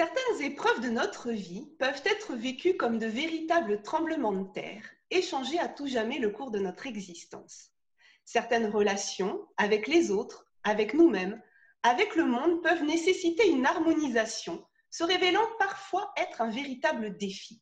Certaines épreuves de notre vie peuvent être vécues comme de véritables tremblements de terre et changer à tout jamais le cours de notre existence. Certaines relations avec les autres, avec nous-mêmes, avec le monde peuvent nécessiter une harmonisation, se révélant parfois être un véritable défi.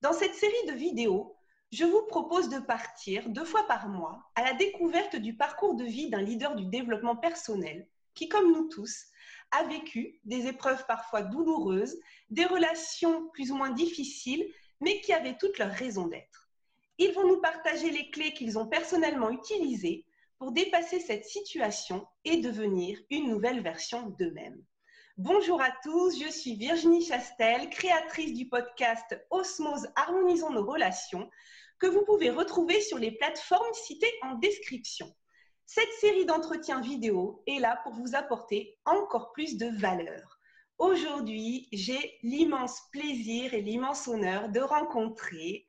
Dans cette série de vidéos, je vous propose de partir deux fois par mois à la découverte du parcours de vie d'un leader du développement personnel qui, comme nous tous, a vécu des épreuves parfois douloureuses, des relations plus ou moins difficiles, mais qui avaient toutes leur raison d'être. Ils vont nous partager les clés qu'ils ont personnellement utilisées pour dépasser cette situation et devenir une nouvelle version d'eux-mêmes. Bonjour à tous, je suis Virginie Chastel, créatrice du podcast Osmose Harmonisons nos relations, que vous pouvez retrouver sur les plateformes citées en description. Cette série d'entretiens vidéo est là pour vous apporter encore plus de valeur. Aujourd'hui, j'ai l'immense plaisir et l'immense honneur de rencontrer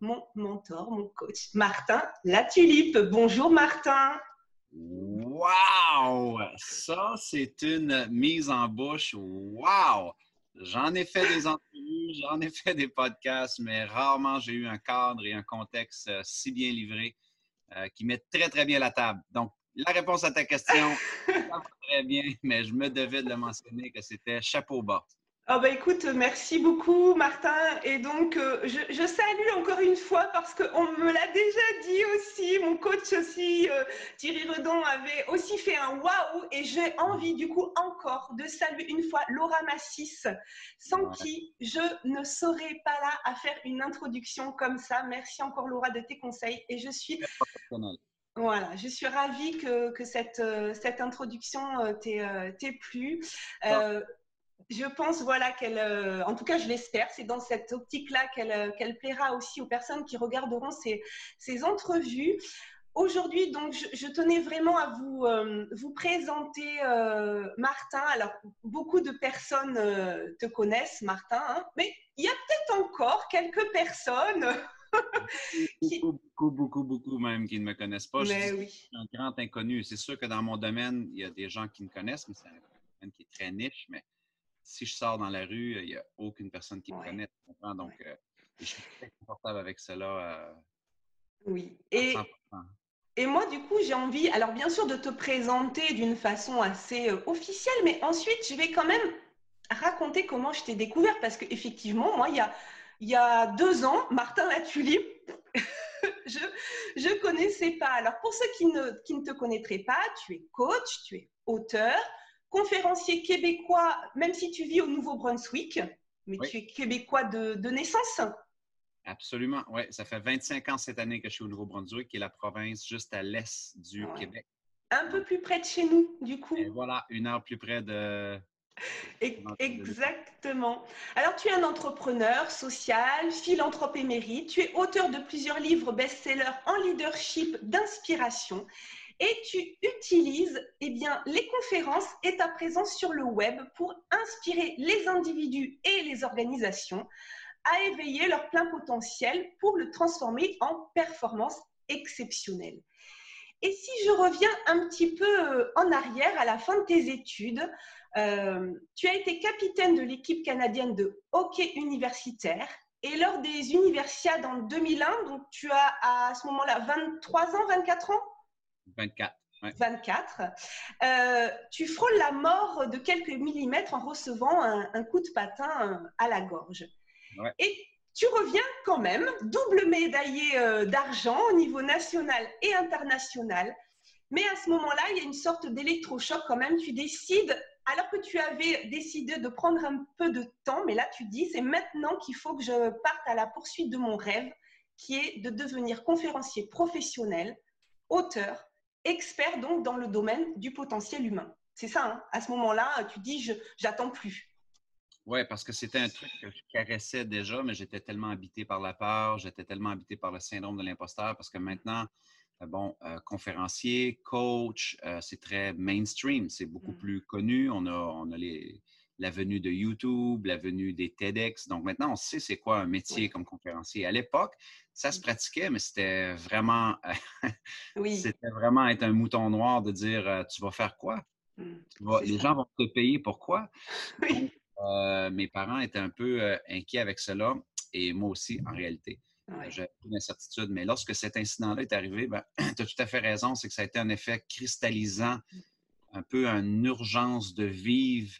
mon mentor, mon coach, Martin La Tulipe. Bonjour Martin. Wow! Ça, c'est une mise en bouche. Wow! J'en ai fait des entrevues, j'en ai fait des podcasts, mais rarement j'ai eu un cadre et un contexte euh, si bien livré euh, qui met très, très bien la table. Donc, la réponse à ta question, très bien, mais je me devais de le mentionner que c'était chapeau bas. Ah bah écoute, merci beaucoup Martin. Et donc, euh, je, salue encore une fois parce qu'on me l'a déjà dit aussi, mon coach aussi, euh, Thierry Redon avait aussi fait un waouh. Et j'ai envie du coup encore de saluer une fois Laura Massis, sans qui je ne serais pas là à faire une introduction comme ça. Merci encore Laura de tes conseils. Et je suis... Voilà, je suis ravie que, cette, euh, cette introduction t'ait plu je pense voilà qu'elle, euh, en tout cas je l'espère, c'est dans cette optique-là qu'elle euh, qu'elle plaira aussi aux personnes qui regarderont ces, ces entrevues. Aujourd'hui, donc, je, tenais vraiment à vous, euh, vous présenter Martin. Alors, beaucoup de personnes te connaissent, Martin, hein, mais il y a peut-être encore quelques personnes Beaucoup, beaucoup, beaucoup, beaucoup même qui ne me connaissent pas. je suis un grand inconnu. C'est sûr que dans mon domaine, il y a des gens qui me connaissent, mais c'est un domaine qui est très niche. Mais si je sors dans la rue, il n'y a aucune personne qui me connaît. Donc, euh, je suis très confortable avec cela. Euh, oui. Et, et moi, du coup, j'ai envie, alors bien sûr, de te présenter d'une façon assez euh, officielle, mais ensuite, je vais quand même raconter comment je t'ai découvert parce qu'effectivement, moi, il y a, il y a deux ans, Martin Latulipe, je ne connaissais pas. Alors, pour ceux qui ne, qui ne te connaîtraient pas, tu es coach, tu es auteur, conférencier québécois, même si tu vis au Nouveau-Brunswick, mais tu es québécois de, naissance. Absolument, oui. Ça fait 25 ans cette année que je suis au Nouveau-Brunswick, qui est la province juste à l'est du Québec. Un peu plus près de chez nous, du coup. Et voilà, une heure plus près de... Exactement. Alors, tu es un entrepreneur social, philanthrope émérite. Tu es auteur de plusieurs livres best-sellers en leadership d'inspiration et tu utilises eh bien, les conférences et ta présence sur le web pour inspirer les individus et les organisations à éveiller leur plein potentiel pour le transformer en performance exceptionnelle. Et si je reviens un petit peu euh, en arrière à la fin de tes études, euh, tu as été capitaine de l'équipe canadienne de hockey universitaire et lors des universiades en 2001, donc tu as à ce moment-là 23 ans, 24 ans? 24. 24. Euh, tu frôles la mort de quelques millimètres en recevant un, coup de patin euh, à la gorge. Et tu reviens quand même, double médaillé euh, d'argent au niveau national et international. Mais à ce moment-là, il y a une sorte d'électrochoc quand même. Tu décides, alors que tu avais décidé de prendre un peu de temps, mais là tu dis, c'est maintenant qu'il faut que je parte à la poursuite de mon rêve, qui est de devenir conférencier professionnel, auteur, expert donc dans le domaine du potentiel humain. C'est ça, hein. à ce moment-là, tu dis, je j'attends plus. Oui, parce que c'était un truc que je caressais déjà, mais j'étais tellement habité par la peur, j'étais tellement habité par le syndrome de l'imposteur, parce que maintenant, euh, bon, euh, conférencier, coach, euh, c'est très mainstream, c'est beaucoup mm. plus connu. On a, on a les, la venue de YouTube, la venue des TEDx. Donc maintenant, on sait c'est quoi un métier comme conférencier. À l'époque, ça se pratiquait, mais c'était vraiment, oui. c'était vraiment être un mouton noir de dire euh, tu vas faire quoi? Mmh. les gens vont te payer pourquoi? Euh, mes parents étaient un peu euh, inquiets avec cela et moi aussi, en réalité. Ouais. J'avais une incertitude. Mais lorsque cet incident-là est arrivé, ben, tu as tout à fait raison, c'est que ça a été un effet cristallisant, un peu une urgence de vivre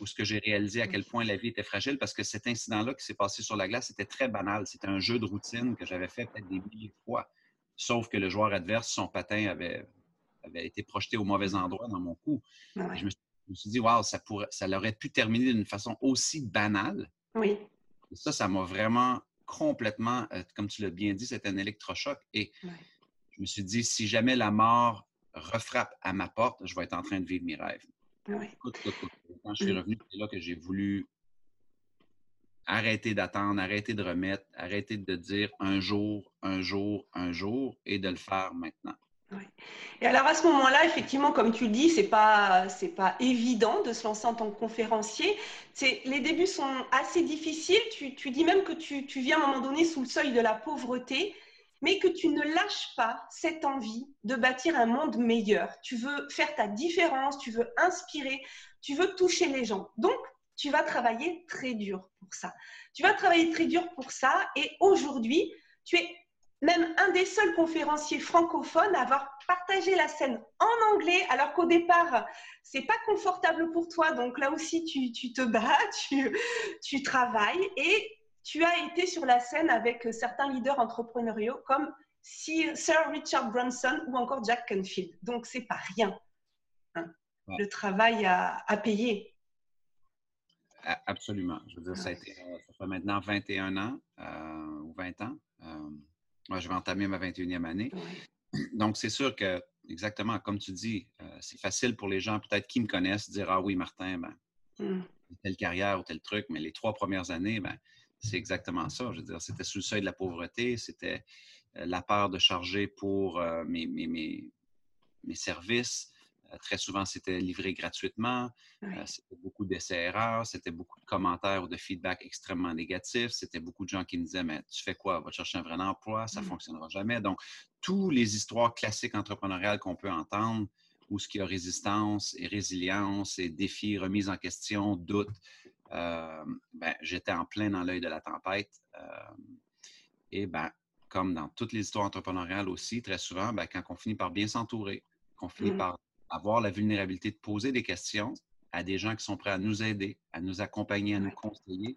où ce que j'ai réalisé à quel point la vie était fragile parce que cet incident-là qui s'est passé sur la glace, c'était très banal. C'était un jeu de routine que j'avais fait peut-être des milliers de fois. Sauf que le joueur adverse, son patin avait, avait été projeté au mauvais endroit dans mon cou. Ouais. Je, me suis, je, me suis, dit, waouh, ça, pourrait, ça aurait pu terminer d'une façon aussi banale. Oui. Et ça, ça m'a vraiment complètement, euh, comme tu l'as bien dit, c'était un électrochoc. Et ouais. je me suis dit, si jamais la mort refrappe à ma porte, je vais être en train de vivre mes rêves. Ouais. Quand je suis revenu, c'est là que j'ai voulu arrêter d'attendre, arrêter de remettre, arrêter de dire un jour, un jour, un jour et de le faire maintenant. Ouais. Et alors à ce moment-là, effectivement, comme tu le dis, c'est pas c'est pas évident de se lancer en tant que conférencier. C'est les débuts sont assez difficiles. Tu, tu dis même que tu, tu viens à un moment donné sous le seuil de la pauvreté, mais que tu ne lâches pas cette envie de bâtir un monde meilleur. Tu veux faire ta différence, tu veux inspirer, tu veux toucher les gens. Donc tu vas travailler très dur pour ça. Tu vas travailler très dur pour ça. Et aujourd'hui, tu es même un des seuls conférenciers francophones à avoir partagé la scène en anglais, alors qu'au départ, c'est pas confortable pour toi. Donc là aussi, tu, te bats, tu, tu, travailles et tu as été sur la scène avec certains leaders entrepreneuriaux comme Sir Richard Branson ou encore Jack Canfield. Donc c'est pas rien. Hein. Ouais. Le travail à, à payer. Absolument. Je veux dire, ça, a été, ça fait maintenant 21 ans euh, ou 20 ans. Euh, moi, je vais entamer ma 21e année. Ouais. Donc, c'est sûr que, exactement, comme tu dis, euh, c'est facile pour les gens peut-être qui me connaissent de dire Ah oui, Martin, ben, mm. telle carrière ou tel truc, mais les trois premières années, ben, c'est exactement ça. Je veux dire, c'était sous le seuil de la pauvreté, c'était la peur de charger pour euh, mes, mes, mes, mes services. Euh, très souvent, c'était livré gratuitement. Euh, c'était beaucoup d'essais-erreurs. C'était beaucoup de commentaires ou de feedback extrêmement négatifs. C'était beaucoup de gens qui me disaient Mais tu fais quoi? Va chercher un vrai emploi, ça ne Mm. fonctionnera jamais. Donc, toutes les histoires classiques entrepreneuriales qu'on peut entendre, où ce qui a résistance et résilience et défis, remise en question, doute, euh, ben, j'étais en plein dans l'œil de la tempête. Euh, et ben, comme dans toutes les histoires entrepreneuriales aussi, très souvent, ben, quand on finit par bien s'entourer, qu'on finit Mm. par avoir la vulnérabilité de poser des questions à des gens qui sont prêts à nous aider, à nous accompagner, à nous conseiller,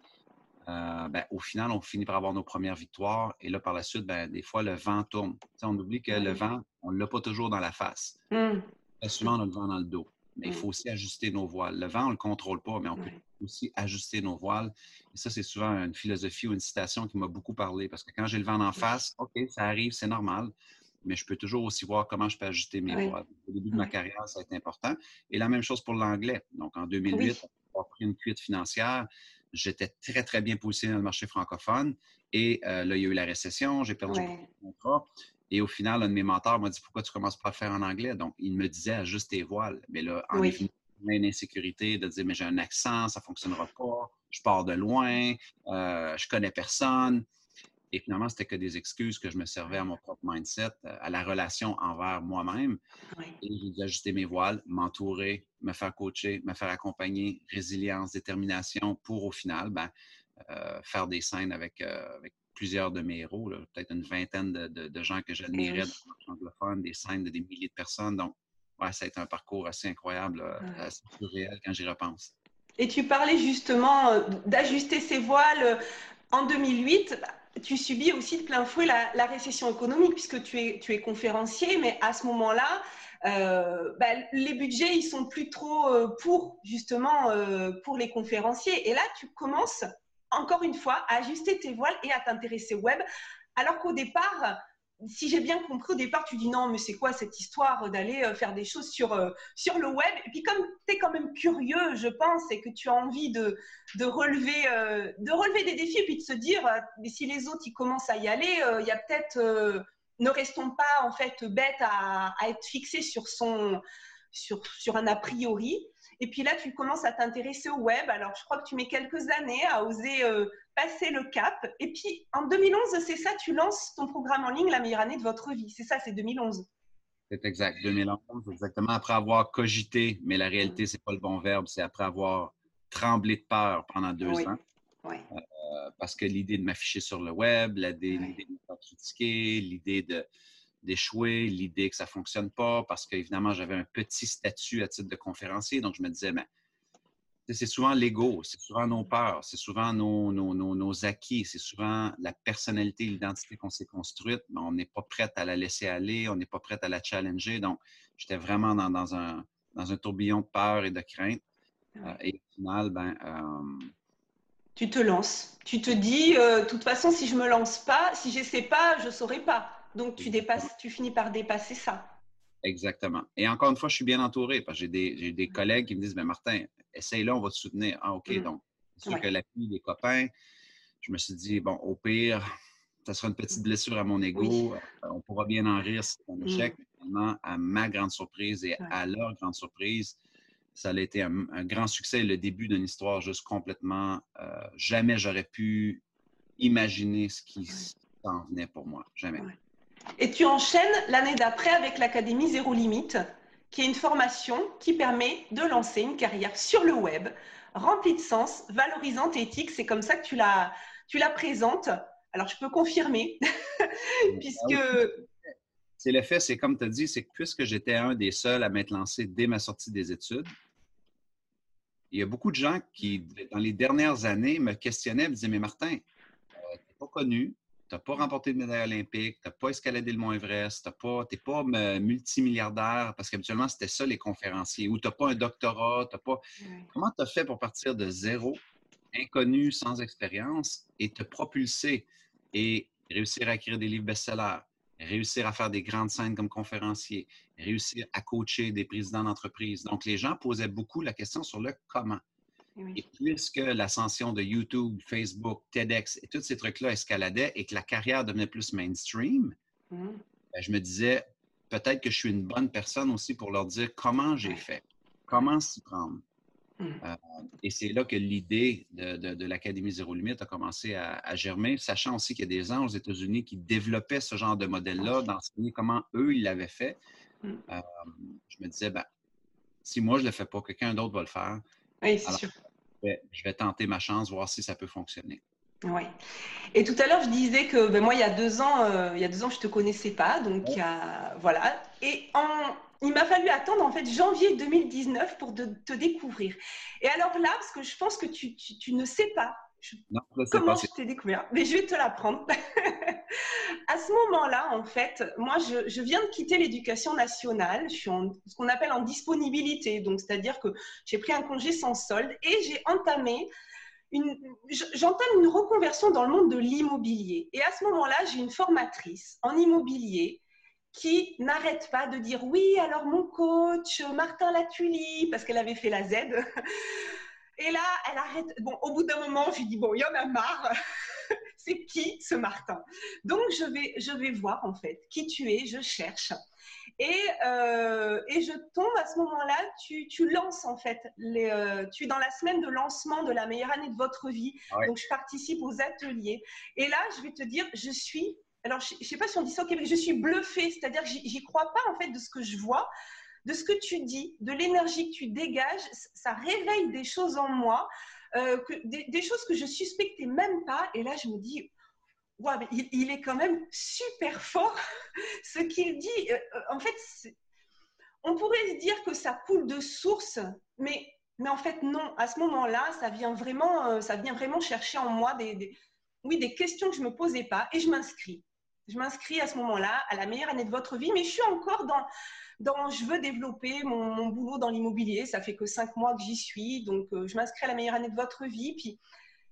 euh, ben, au final, on finit par avoir nos premières victoires. Et là, par la suite, ben, des fois, le vent tourne. On oublie que le vent, on ne l'a pas toujours dans la face. Mm. Très souvent, on a le vent dans le dos. Mais il Mm. faut aussi ajuster nos voiles. Le vent, on ne le contrôle pas, mais on peut. Aussi ajuster nos voiles. Et ça, c'est souvent une philosophie ou une citation qui m'a beaucoup parlé. Parce que quand j'ai le vent en face, OK, ça arrive, c'est normal. Mais je peux toujours aussi voir comment je peux ajuster mes voiles. Au début de ma carrière, ça a été important. Et la même chose pour l'anglais. Donc, en 2008, Oui. on a pris une cuite financière. J'étais très, très bien positionné dans le marché francophone. Et euh, là, il y a eu la récession. J'ai perdu de contrats. Et au final, un de mes mentors m'a dit Pourquoi tu ne commences pas à faire en anglais Donc, il me disait Ajuste tes voiles. Mais là, en Oui. définitive, une insécurité de dire Mais j'ai un accent, ça ne fonctionnera pas, je pars de loin, euh, je connais personne. Et finalement, c'était que des excuses que je me servais à mon propre mindset, euh, à la relation envers moi-même. Et j'ai dû ajuster mes voiles, m'entourer, me faire coacher, me faire accompagner, résilience, détermination pour au final ben, euh, faire des scènes avec, euh, avec plusieurs de mes héros, peut-être une vingtaine de, de, de gens que j'admirais oui. dans le anglophone, des scènes de des milliers de personnes. Donc, ouais, ça a été un parcours assez incroyable, euh, Ouais. assez surréel quand j'y repense. Et tu parlais justement euh, d'ajuster ses voiles. euh, En 2008, tu subis aussi de plein fouet la, la récession économique puisque tu es, tu es conférencier, mais à ce moment-là, euh, bah, les budgets, ils sont plus trop euh, pour justement euh, pour les conférenciers. Et là, tu commences encore une fois à ajuster tes voiles et à t'intéresser au web, alors qu'au départ, si j'ai bien compris, au départ, tu dis non, mais c'est quoi cette histoire d'aller euh, faire des choses sur, euh, sur le web? Et puis, comme tu es quand même curieux, je pense, et que tu as envie de, de, relever, euh, de relever des défis, et puis de se dire, mais si les autres ils commencent à y aller, il y a peut-être. ne restons pas en fait bêtes à, à être fixés sur, son, sur, sur un a priori. Et puis là, tu commences à t'intéresser au web. Alors, je crois que tu mets quelques années à oser euh, passer le cap. Et puis, en 2011, c'est ça, tu lances ton programme en ligne, la meilleure année de votre vie. C'est ça, c'est 2011. C'est exact. 2011, exactement. Après avoir cogité, mais la réalité, c'est pas le bon verbe, c'est après avoir tremblé de peur pendant deux ans. parce que l'idée de m'afficher sur le web, l'idée de me faire critiquer, l'idée d'échouer, l'idée que ça ne fonctionne pas, parce qu'évidemment, j'avais un petit statut à titre de conférencier. Donc, je me disais, mais c'est souvent l'ego, c'est souvent nos peurs, c'est souvent nos, nos, acquis, c'est souvent la personnalité, l'identité qu'on s'est construite, mais on n'est pas prête à la laisser aller, on n'est pas prête à la challenger. Donc, j'étais vraiment dans, un, dans un tourbillon de peur et de crainte. Euh, et au final, ben. Euh, tu te lances. Tu te dis, euh, de toute façon, si je ne me lance pas, si je n'essaie pas, je ne saurais pas. Donc, tu, dépasses, tu finis par dépasser ça. Exactement. Et encore une fois, je suis bien entouré parce que j'ai des, collègues qui me disent, mais Martin, essaye-là, on va te soutenir. Ah, OK, mm. donc, c'est sûr que l'appui des copains, je me suis dit, bon, au pire, ça sera une petite blessure à mon ego. Euh, on pourra bien en rire si c'est un mm. échec. Mais finalement, à ma grande surprise et à leur grande surprise, ça a été un, grand succès, le début d'une histoire juste complètement. Euh, jamais j'aurais pu imaginer ce qui s'en venait pour moi. Jamais. Et tu enchaînes l'année d'après avec l'Académie Zéro Limite, qui est une formation qui permet de lancer une carrière sur le web, remplie de sens, valorisante et éthique. C'est comme ça que tu la, tu la présentes. Alors, je peux confirmer, puisque... Ah c'est le fait, c'est comme tu as dit, c'est que puisque j'étais un des seuls à m'être lancé dès ma sortie des études, il y a beaucoup de gens qui, dans les dernières années, me questionnaient, me disaient Mais Martin, euh, tu n'es pas connu, tu n'as pas remporté de médaille olympique, tu n'as pas escaladé le Mont Everest, tu n'es pas multimilliardaire, parce qu'habituellement, c'était ça les conférenciers, ou tu n'as pas un doctorat, tu pas. Comment tu as fait pour partir de zéro, inconnu, sans expérience, et te propulser et réussir à écrire des livres best-sellers, réussir à faire des grandes scènes comme conférencier, réussir à coacher des présidents d'entreprise? Donc, les gens posaient beaucoup la question sur le comment. Et puisque l'ascension de YouTube, Facebook, TEDx et tous ces trucs-là escaladaient et que la carrière devenait plus mainstream, mmh. ben, je me disais, peut-être que je suis une bonne personne aussi pour leur dire comment j'ai fait, comment s'y prendre. Mmh. Euh, et c'est là que l'idée de, l'Académie Zéro Limite a commencé à, germer, sachant aussi qu'il y a des gens aux États-Unis qui développaient ce genre de modèle-là, d'enseigner comment eux, ils l'avaient fait. Mmh. Euh, je me disais, ben, si moi, je ne le fais pas, quelqu'un d'autre va le faire. Oui, c'est sûr je vais tenter ma chance, voir si ça peut fonctionner. Oui. Et tout à l'heure, je disais que ben, moi, il y a deux ans, euh, il y a deux ans, je te connaissais pas, donc voilà. Et en, il m'a fallu attendre en fait janvier 2019 pour te découvrir. Et alors là, parce que je pense que tu, tu ne sais pas comment je t'ai découvert Mais je vais te l'apprendre. à ce moment-là, en fait, moi, je, viens de quitter l'éducation nationale. Je suis en ce qu'on appelle en disponibilité. Donc, c'est-à-dire que j'ai pris un congé sans solde et j'ai entamé une, j'entame une reconversion dans le monde de l'immobilier. Et à ce moment-là, j'ai une formatrice en immobilier qui n'arrête pas de dire oui, alors mon coach, Martin Latuli, parce qu'elle avait fait la Z, et là, elle arrête. Bon, au bout d'un moment, je lui dis bon, il y en a marre. C'est qui ce Martin? Donc, je vais, je vais voir en fait qui tu es, je cherche. Et, euh, et je tombe à ce moment-là, tu, tu, lances en fait, les, euh, tu es dans la semaine de lancement de la meilleure année de votre vie. Ah Donc, je participe aux ateliers. Et là, je vais te dire, je suis, alors je ne sais pas si on dit ça au Québec, je suis bluffée, c'est-à-dire que j'y crois pas en fait de ce que je vois de ce que tu dis, de l'énergie que tu dégages, ça réveille des choses en moi, euh, des, choses que je suspectais même pas. Et là, je me dis, ouais, mais il, est quand même super fort. ce qu'il dit, euh, euh, en fait, on pourrait dire que ça coule de source, mais, mais en fait, non. À ce moment-là, ça vient vraiment, ça vient vraiment chercher en moi des, oui, des questions que je ne me posais pas et je m'inscris. Je m'inscris à ce moment-là à la meilleure année de votre vie, mais je suis encore dans, je veux développer mon, boulot dans l'immobilier. Ça fait que cinq mois que j'y suis, donc euh, je m'inscris à la meilleure année de votre vie. Puis,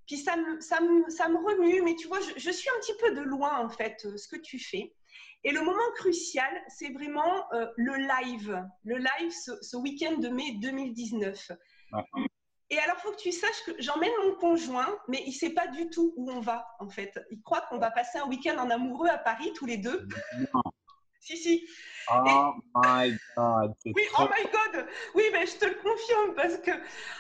puis ça, me, ça, me, ça me remue, mais tu vois, je, suis un petit peu de loin en fait, euh, ce que tu fais. Et le moment crucial, c'est vraiment euh, le live, le live ce, week-end de mai 2019. Et alors, il faut que tu saches que j'emmène mon conjoint, mais il ne sait pas du tout où on va, en fait. Il croit qu'on va passer un week-end en amoureux à Paris, tous les deux. Si, si. Oh my God. Oui, oh my God. Oui, mais je te le confirme parce que,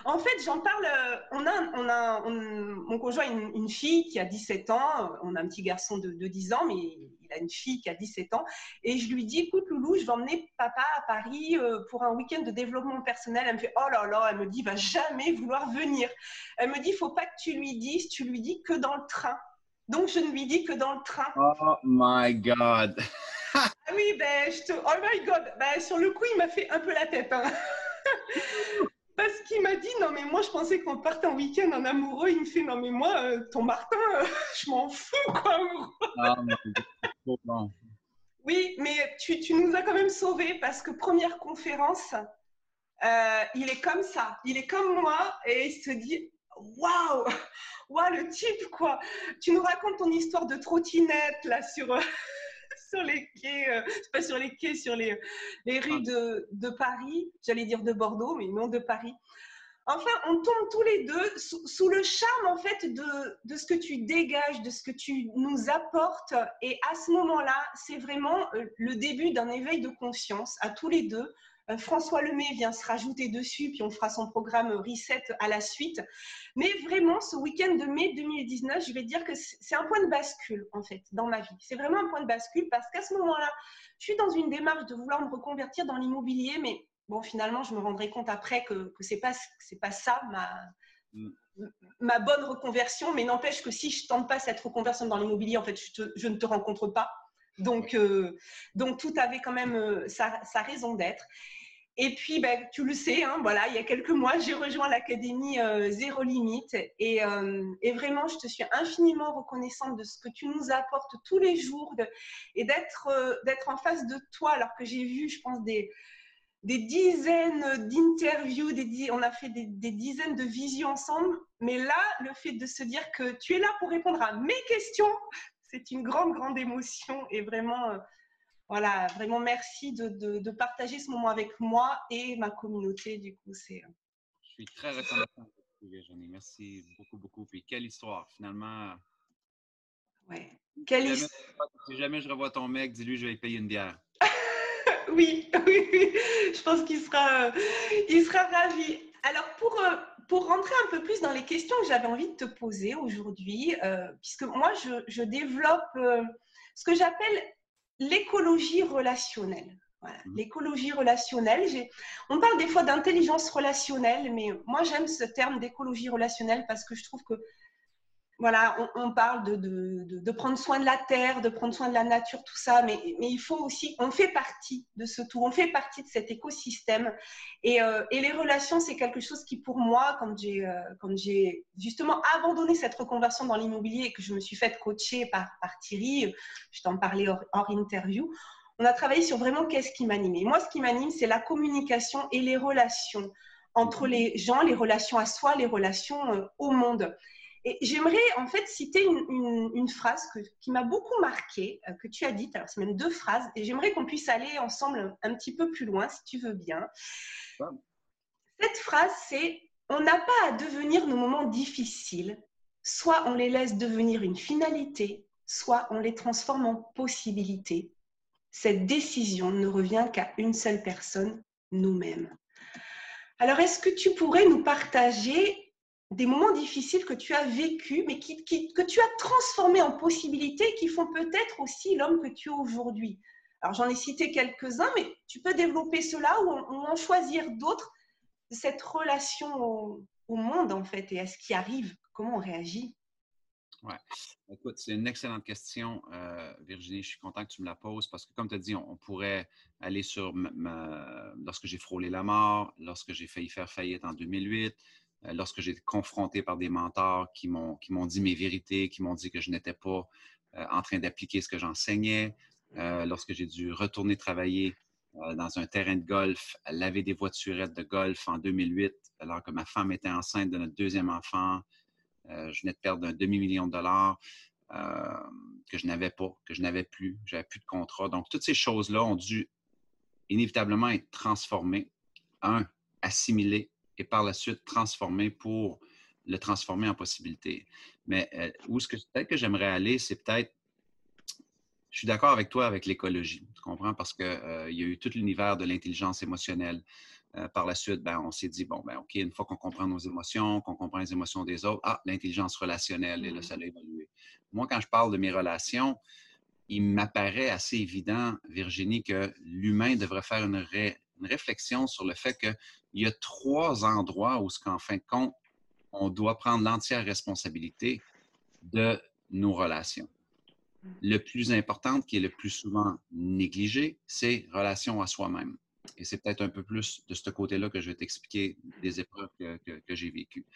en fait, j'en parle. Euh, on a, on a mon conjoint a une, fille qui a 17 ans. On a un petit garçon de, 10 ans, mais il a une fille qui a 17 ans. Et je lui dis, écoute, Loulou, je vais emmener papa à Paris euh, pour un week-end de développement personnel. Elle me fait, oh là là, elle me dit, il va jamais vouloir venir. Elle me dit, il faut pas que tu lui dises, tu lui dis que dans le train. Donc, je ne lui dis que dans le train. Oh my God. ah oui, ben, je te... oh my God, ben, sur le coup, il m'a fait un peu la tête. Hein. Parce qu'il m'a dit, non, mais moi, je pensais qu'on partait en week-end en amoureux. Il me fait, non, mais moi, euh, ton Martin, euh, je m'en fous, quoi. Ah, oui, mais tu, tu, nous as quand même sauvés parce que première conférence, euh, il est comme ça. Il est comme moi et il se dit, waouh, waouh, le type, quoi. Tu nous racontes ton histoire de trottinette, là, sur sur les quais, euh, pas sur les quais, sur les, les rues de, de Paris, j'allais dire de Bordeaux, mais non de Paris. Enfin, on tombe tous les deux sous, le charme en fait de, de, ce que tu dégages, de ce que tu nous apportes. Et à ce moment-là, c'est vraiment euh, le début d'un éveil de conscience à tous les deux François Lemay vient se rajouter dessus, puis on fera son programme Reset à la suite. Mais vraiment, ce week-end de mai 2019, je vais dire que c'est un point de bascule, en fait, dans ma vie. C'est vraiment un point de bascule parce qu'à ce moment-là, je suis dans une démarche de vouloir me reconvertir dans l'immobilier, mais bon, finalement, je me rendrai compte après que, ce n'est pas, pas ça ma, mm. ma bonne reconversion, mais n'empêche que si je tente pas cette reconversion dans l'immobilier, en fait, je, ne te rencontre pas. Donc, euh, donc tout avait quand même euh, sa, sa raison d'être. Et puis, ben, tu le sais, hein, voilà, il y a quelques mois, j'ai rejoint l'Académie euh, Zéro Limite. Et, euh, et, vraiment, je te suis infiniment reconnaissante de ce que tu nous apportes tous les jours et d'être euh, d'être en face de toi, alors que j'ai vu, je pense, des, dizaines d'interviews, on a fait des, des, dizaines de visions ensemble. Mais là, le fait de se dire que tu es là pour répondre à mes questions, c'est une grande, grande émotion et vraiment voilà, vraiment merci de, partager ce moment avec moi et ma communauté. Du coup, c'est. Euh, je suis très reconnaissant Virginie. Merci beaucoup, beaucoup. Puis quelle histoire, finalement. Ouais. Quelle si, jamais, si jamais je revois ton mec, dis-lui, je vais payer une bière. oui, oui, oui. Je pense qu'il sera, euh, il sera ravi. Alors, pour, euh, pour rentrer un peu plus dans les questions que j'avais envie de te poser aujourd'hui, puisque moi, je, je développe ce que j'appelle l'écologie relationnelle. Voilà. Mmh. L'écologie relationnelle, on parle des fois d'intelligence relationnelle, mais moi j'aime ce terme d'écologie relationnelle parce que je trouve que voilà, on, parle de, prendre soin de la terre, de prendre soin de la nature, tout ça, mais, il faut aussi, on fait partie de ce tout, on fait partie de cet écosystème. Et, euh, les relations, c'est quelque chose qui, pour moi, quand j'ai euh, j'ai justement abandonné cette reconversion dans l'immobilier et que je me suis faite coacher par, par Thierry, je t'en parlais hors, interview, on a travaillé sur vraiment qu'est-ce qui m'anime. moi, ce qui m'anime, c'est la communication et les relations entre les gens, les relations à soi, les relations euh, au monde. Et j'aimerais en fait citer une, phrase qui m'a beaucoup marquée, euh, que tu as dite, alors c'est même deux phrases, et j'aimerais qu'on puisse aller ensemble un petit peu plus loin, si tu veux bien. Cette phrase, c'est On n'a pas à devenir nos moments difficiles, soit on les laisse devenir une finalité, soit on les transforme en possibilité. Cette décision ne revient qu'à une seule personne, nous-mêmes. Alors, est-ce que tu pourrais nous partager des moments difficiles que tu as vécus, mais qui, que tu as transformés en possibilités qui font peut-être aussi l'homme que tu es aujourd'hui. Alors j'en ai cité quelques-uns, mais tu peux développer cela ou en, choisir d'autres cette relation au, monde en fait et à ce qui arrive, comment on réagit? Oui. Écoute, c'est une excellente question, euh, Virginie. Je suis content que tu me la poses parce que, comme tu as dit, on, pourrait aller sur lorsque j'ai frôlé la mort, lorsque j'ai failli faire faillite en 2008, euh, lorsque j'ai été confronté par des mentors qui m'ont, qui m'ont dit mes vérités, qui m'ont dit que je n'étais pas euh, en train d'appliquer ce que j'enseignais, euh, lorsque j'ai dû retourner travailler dans un terrain de golf, laver des voiturettes de golf en 2008, alors que ma femme était enceinte de notre deuxième enfant. je venais de perdre un demi-million de dollars que je n'avais pas, que je n'avais plus. J'avais plus de contrat. Donc, toutes ces choses-là ont dû inévitablement être transformées. Un, assimilées et par la suite transformer pour le transformer en possibilité. Mais euh, où ce que peut-être que j'aimerais aller, c'est peut-être je suis d'accord avec toi avec l'écologie. Tu comprends? Parce qu'il euh, y a eu tout l'univers de l'intelligence émotionnelle. Euh, par la suite, ben, on s'est dit, bon, ben, OK, une fois qu'on comprend nos émotions, qu'on comprend les émotions des autres, ah, l'intelligence relationnelle, et là, ça a évolué. Moi, quand je parle de mes relations, il m'apparaît assez évident, Virginie, que l'humain devrait faire une, réflexion sur le fait qu'il y a trois endroits où, en fin de compte, on doit prendre l'entière responsabilité de nos relations. Le plus important, qui est le plus souvent négligé, c'est relation à soi-même. Et c'est peut-être un peu plus de ce côté-là que je vais t'expliquer des épreuves que, j'ai vécues.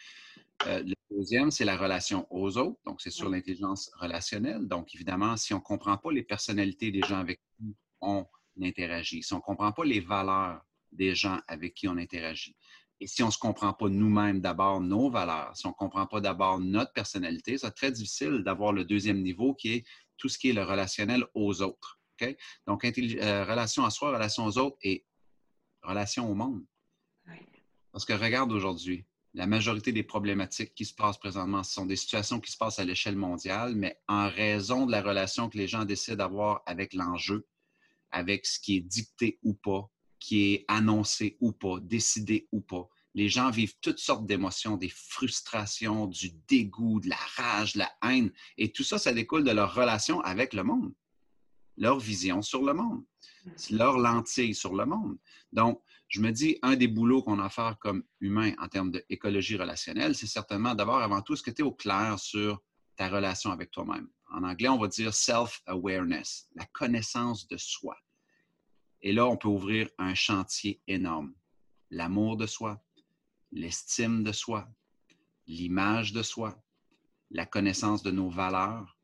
Euh, le deuxième, c'est la relation aux autres. Donc, c'est sur l'intelligence relationnelle. Donc, évidemment, si on ne comprend pas les personnalités des gens avec qui on interagit, si on ne comprend pas les valeurs des gens avec qui on interagit, et si on ne se comprend pas nous-mêmes d'abord nos valeurs, si on ne comprend pas d'abord notre personnalité, c'est très difficile d'avoir le deuxième niveau qui est tout ce qui est le relationnel aux autres. Donc, euh, relation à soi, relation aux autres et relation au monde. Parce que regarde aujourd'hui, la majorité des problématiques qui se passent présentement, ce sont des situations qui se passent à l'échelle mondiale, mais en raison de la relation que les gens décident d'avoir avec l'enjeu, avec ce qui est dicté ou pas, qui est annoncé ou pas, décidé ou pas. Les gens vivent toutes sortes d'émotions, des frustrations, du dégoût, de la rage, de la haine. Et tout ça, ça découle de leur relation avec le monde, leur vision sur le monde, mm. leur lentille sur le monde. Donc, je me dis, un des boulots qu'on a à faire comme humain en termes d'écologie relationnelle, c'est certainement d'abord, avant tout, ce que tu es au clair sur ta relation avec toi-même. En anglais, on va dire self-awareness, la connaissance de soi. Et là, on peut ouvrir un chantier énorme. L'amour de soi, l'estime de soi, l'image de soi, la connaissance de nos valeurs,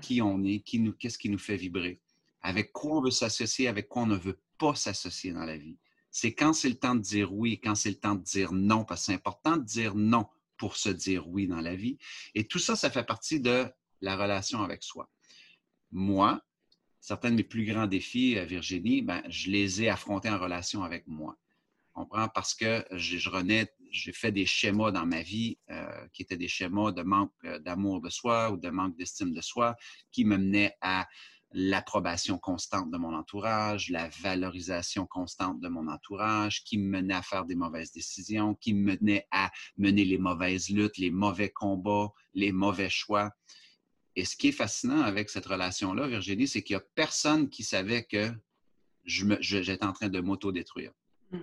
qui on est, qu'est-ce qui nous fait vibrer, avec quoi on veut s'associer, avec quoi on ne veut pas s'associer dans la vie? C'est quand c'est le temps de dire oui et quand c'est le temps de dire non, parce que c'est important de dire non pour se dire oui dans la vie. Et tout ça, ça fait partie de la relation avec soi. Moi, certains de mes plus grands défis, euh, Virginie, ben, je les ai affrontés en relation avec moi. On comprend? Parce que je, je j'ai fait des schémas dans ma vie euh, qui étaient des schémas de manque euh, d'amour de soi ou de manque d'estime de soi qui me menaient à l'approbation constante de mon entourage, la valorisation constante de mon entourage, qui me menait à faire des mauvaises décisions, qui me menait à mener les mauvaises luttes, les mauvais combats, les mauvais choix. Et ce qui est fascinant avec cette relation-là, Virginie, c'est qu'il n'y a personne qui savait que j'étais en train de m'auto-détruire. Hmm.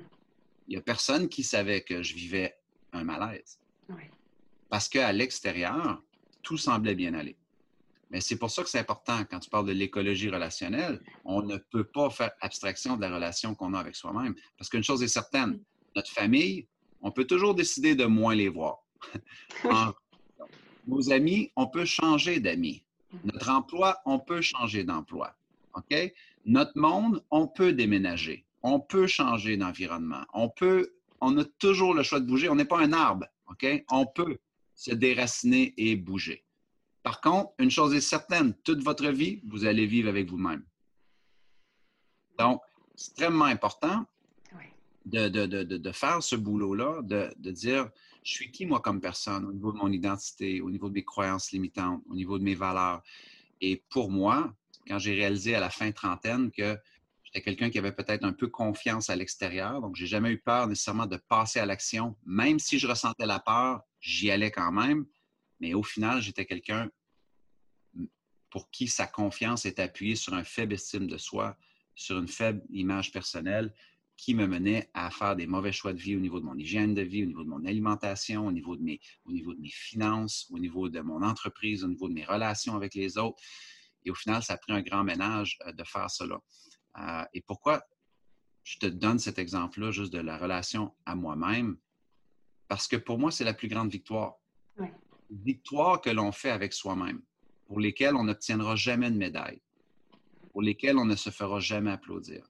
Il n'y a personne qui savait que je vivais un malaise. Parce qu'à l'extérieur, tout semblait bien aller. Mais c'est pour ça que c'est important, quand tu parles de l'écologie relationnelle, on ne peut pas faire abstraction de la relation qu'on a avec soi-même. Parce qu'une chose est certaine, hmm. notre famille, on peut toujours décider de moins les voir. nos amis, on peut changer d'amis. Notre emploi, on peut changer d'emploi. OK? Notre monde, on peut déménager. On peut changer d'environnement. On peut, on a toujours le choix de bouger. On n'est pas un arbre. OK? On peut se déraciner et bouger. Par contre, une chose est certaine, toute votre vie, vous allez vivre avec vous-même. Donc, c'est extrêmement important de, de, faire ce boulot-là, de, dire je suis qui, moi, comme personne, au niveau de mon identité, au niveau de mes croyances limitantes, au niveau de mes valeurs? Et pour moi, quand j'ai réalisé à la fin trentaine que j'étais quelqu'un qui avait peut-être un peu confiance à l'extérieur, donc j'ai jamais eu peur nécessairement de passer à l'action, même si je ressentais la peur, j'y allais quand même. Mais au final, j'étais quelqu'un pour qui sa confiance est appuyée sur un faible estime de soi, sur une faible image personnelle, qui me menait à faire des mauvais choix de vie au niveau de mon hygiène de vie, au niveau de mon alimentation, au niveau de mes, au niveau de mes finances, au niveau de mon entreprise, au niveau de mes relations avec les autres. Et au final, ça a pris un grand ménage euh, de faire cela. Euh, et pourquoi je te donne cet exemple-là juste de la relation à moi-même? Parce que pour moi, c'est la plus grande victoire. Victoire que l'on fait avec soi-même, pour lesquelles on n'obtiendra jamais de médaille, pour lesquelles on ne se fera jamais applaudir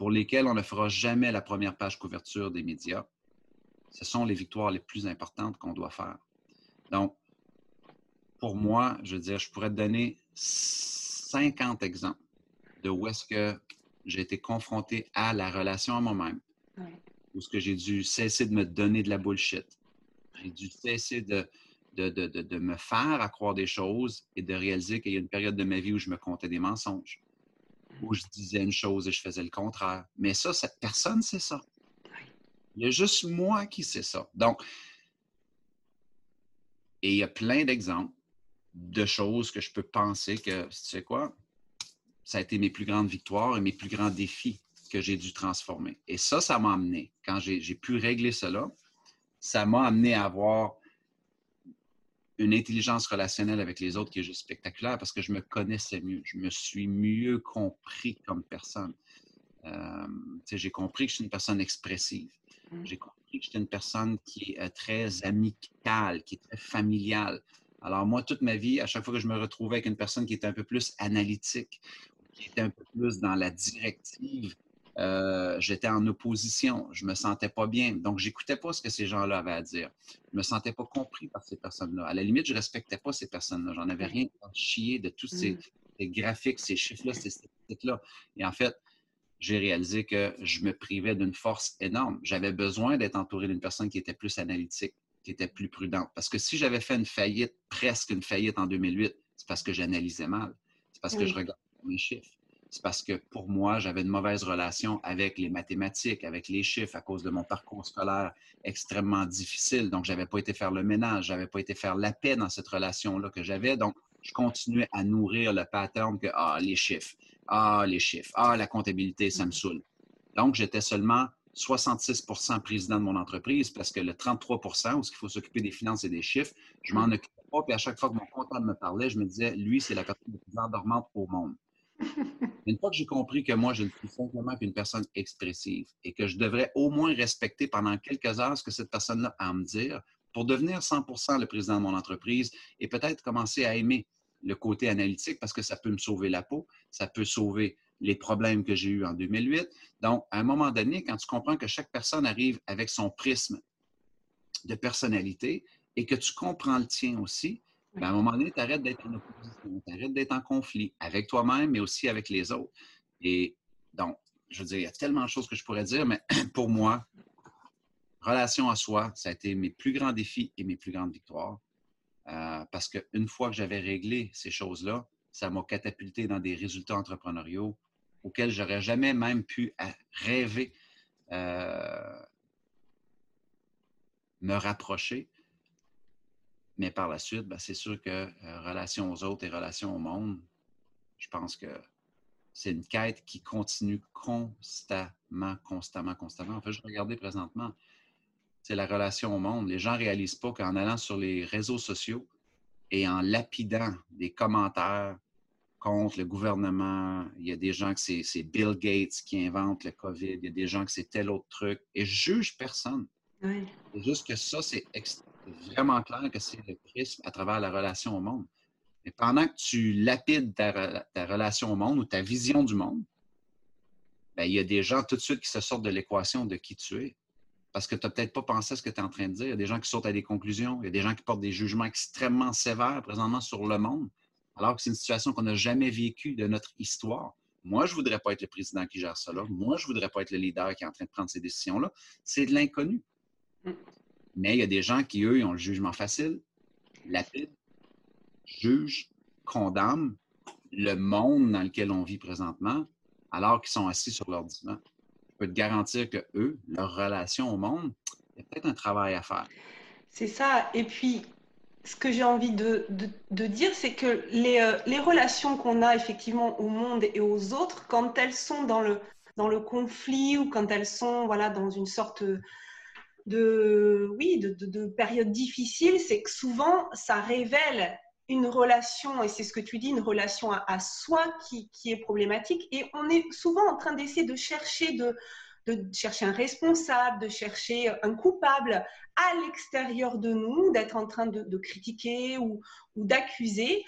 pour lesquels on ne fera jamais la première page couverture des médias, ce sont les victoires les plus importantes qu'on doit faire. Donc, pour moi, je veux dire, je pourrais te donner 50 exemples de où est-ce que j'ai été confronté à la relation à moi-même, où est-ce que j'ai dû cesser de me donner de la bullshit. J'ai dû cesser de de, me faire accroire des choses et de réaliser qu'il y a une période de ma vie où je me comptais des mensonges, où je disais une chose et je faisais le contraire. Mais ça, cette personne sait ça. Il y a juste moi qui sais ça. Donc, et il y a plein d'exemples de choses que je peux penser que, tu sais quoi, ça a été mes plus grandes victoires et mes plus grands défis que j'ai dû transformer. Et ça, ça m'a amené, quand j'ai pu régler cela, ça m'a amené à avoir une intelligence relationnelle avec les autres qui est juste spectaculaire parce que je me connaissais mieux. Je me suis mieux compris comme personne. Euh, j'ai compris que je suis une personne expressive. Mmh. J'ai compris que j'étais une personne qui est euh, très amicale, qui est très familiale. Alors moi, toute ma vie, à chaque fois que je me retrouvais avec une personne qui était un peu plus analytique, qui était un peu plus dans la directive, euh, j'étais en opposition, je me sentais pas bien. Donc, j'écoutais pas ce que ces gens-là avaient à dire. Je me sentais pas compris par ces personnes-là. À la limite, je respectais pas ces personnes-là. J'en avais rien à chier de tous ces, mmh. graphiques, ces chiffres-là, ces statistiques-là. Et en fait, j'ai réalisé que je me privais d'une force énorme. J'avais besoin d'être entouré d'une personne qui était plus analytique, qui était plus prudente. Parce que si j'avais fait une faillite, presque une faillite en 2008, c'est parce que j'analysais mal. C'est parce que je regardais mes chiffres c'est parce que pour moi, j'avais une mauvaise relation avec les mathématiques, avec les chiffres à cause de mon parcours scolaire extrêmement difficile. Donc, je n'avais pas été faire le ménage, je n'avais pas été faire la paix dans cette relation-là que j'avais. Donc, je continuais à nourrir le pattern que, ah, les chiffres, ah, les chiffres, ah, la comptabilité, ça me saoule. Donc, j'étais seulement 66% président de mon entreprise parce que le 33% où il faut s'occuper des finances et des chiffres, je m'en occupais pas. Puis à chaque fois que mon comptable me parlait, je me disais, lui, c'est la personne la plus endormante au monde. Une fois que j'ai compris que moi, je ne suis simplement qu'une personne expressive et que je devrais au moins respecter pendant quelques heures ce que cette personne-là a à me dire pour devenir 100% le président de mon entreprise et peut-être commencer à aimer le côté analytique parce que ça peut me sauver la peau, ça peut sauver les problèmes que j'ai eus en 2008. Donc, à un moment donné, quand tu comprends que chaque personne arrive avec son prisme de personnalité et que tu comprends le tien aussi, mais à un moment donné, tu arrêtes d'être en opposition, tu arrêtes d'être en conflit avec toi-même, mais aussi avec les autres. Et donc, je veux dire, il y a tellement de choses que je pourrais dire, mais pour moi, relation à soi, ça a été mes plus grands défis et mes plus grandes victoires. Euh, parce qu'une fois que j'avais réglé ces choses-là, ça m'a catapulté dans des résultats entrepreneuriaux auxquels j'aurais jamais même pu rêver euh, me rapprocher. Mais par la suite, ben, c'est sûr que euh, relation aux autres et relation au monde, je pense que c'est une quête qui continue constamment, constamment, constamment. En fait, je regardais présentement, c'est la relation au monde. Les gens ne réalisent pas qu'en allant sur les réseaux sociaux et en lapidant des commentaires contre le gouvernement, il y a des gens que c'est Bill Gates qui invente le COVID, il y a des gens que c'est tel autre truc, et je juge personne. C'est juste que ça, c'est vraiment clair que c'est le prisme à travers la relation au monde. Mais pendant que tu lapides ta, relation au monde ou ta vision du monde, bien, il y a des gens tout de suite qui se sortent de l'équation de qui tu es. Parce que tu n'as peut-être pas pensé à ce que tu es en train de dire. Il y a des gens qui sortent à des conclusions. Il y a des gens qui portent des jugements extrêmement sévères présentement sur le monde, alors que c'est une situation qu'on n'a jamais vécue de notre histoire. Moi, je ne voudrais pas être le président qui gère là. Moi, je ne voudrais pas être le leader qui est en train de prendre ces décisions-là. C'est de l'inconnu. Mais il y a des gens qui, eux, ont le jugement facile, lapide, jugent, condamnent le monde dans lequel on vit présentement, alors qu'ils sont assis sur leur divan. Je peux te garantir que eux, leur relation au monde, il y a peut-être un travail à faire. C'est ça. Et puis, ce que j'ai envie de, dire, c'est que les, euh, les relations qu'on a effectivement au monde et aux autres, quand elles sont dans le, dans le conflit ou quand elles sont voilà, dans une sorte de, oui, de, de, périodes difficiles, c'est que souvent, ça révèle une relation, et c'est ce que tu dis, une relation à, soi qui, qui, est problématique. Et on est souvent en train d'essayer de chercher, de, de, chercher un responsable, de chercher un coupable à l'extérieur de nous, d'être en train de, critiquer ou, d'accuser.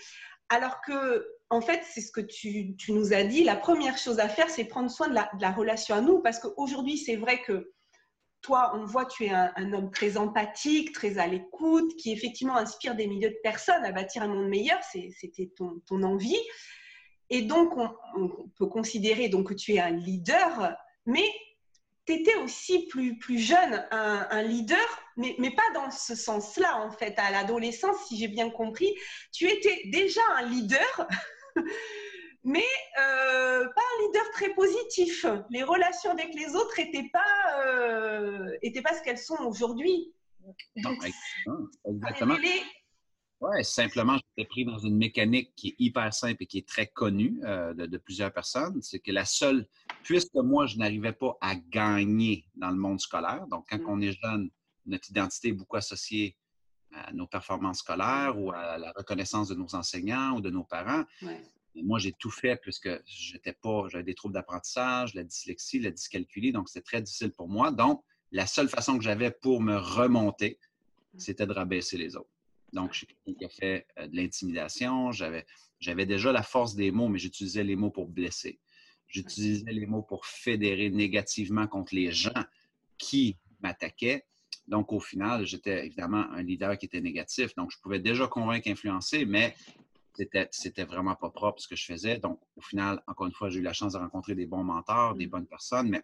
Alors que, en fait, c'est ce que tu, tu, nous as dit, la première chose à faire, c'est prendre soin de la, de la relation à nous, parce qu'aujourd'hui, c'est vrai que toi, on voit, tu es un, homme très empathique, très à l'écoute, qui effectivement inspire des milliers de personnes à bâtir un monde meilleur. C'était ton, envie. Et donc, on, peut considérer donc, que tu es un leader, mais tu étais aussi plus, plus jeune, un, leader mais, mais pas dans ce sens-là, en fait. À l'adolescence, si j'ai bien compris, tu étais déjà un leader. mais euh, pas un leader très positif. Les relations avec les autres n'étaient pas, euh, pas ce qu'elles sont aujourd'hui. exactement. Oui, simplement, j'étais pris dans une mécanique qui est hyper simple et qui est très connue euh, de, plusieurs personnes. C'est que la seule, puisque moi, je n'arrivais pas à gagner dans le monde scolaire, donc quand mm. on est jeune, notre identité est beaucoup associée à nos performances scolaires ou à la reconnaissance de nos enseignants ou de nos parents. Moi, j'ai tout fait puisque j'étais pas, j'avais des troubles d'apprentissage, la dyslexie, la dyscalculie, donc c'était très difficile pour moi. Donc, la seule façon que j'avais pour me remonter, mm. c'était de rabaisser les autres. Donc, je suis quelqu'un qui a fait euh, de l'intimidation. J'avais, j'avais déjà la force des mots, mais j'utilisais les mots pour blesser. J'utilisais les mots pour fédérer négativement contre les gens qui m'attaquaient. Donc, au final, j'étais évidemment un leader qui était négatif. Donc, je pouvais déjà convaincre, influencer, mais c'était, c'était vraiment pas propre ce que je faisais. Donc, au final, encore une fois, j'ai eu la chance de rencontrer des bons mentors, des mmh. bonnes personnes, mais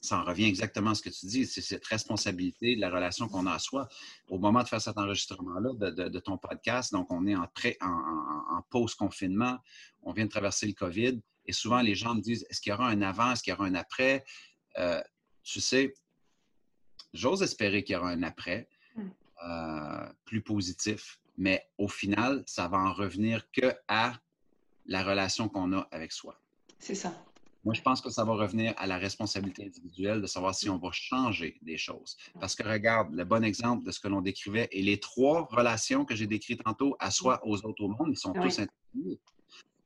ça en revient exactement à ce que tu dis, c'est cette responsabilité de la relation qu'on a à soi. Au moment de faire cet enregistrement-là de, ton podcast, donc on est en, en, en post-confinement, on vient de traverser le COVID, et souvent les gens me disent, est-ce qu'il y aura un avant, est-ce qu'il y aura un après? Euh, tu sais, j'ose espérer qu'il y aura un après hmm. euh, plus positif, mais au final, ça va en revenir que à la relation qu'on a avec soi. C'est ça. Moi, je pense que ça va revenir à la responsabilité individuelle de savoir si on va changer des choses. Parce que regarde, le bon exemple de ce que l'on décrivait et les trois relations que j'ai décrites tantôt à soi, aux autres, au monde, ils sont tous interliés.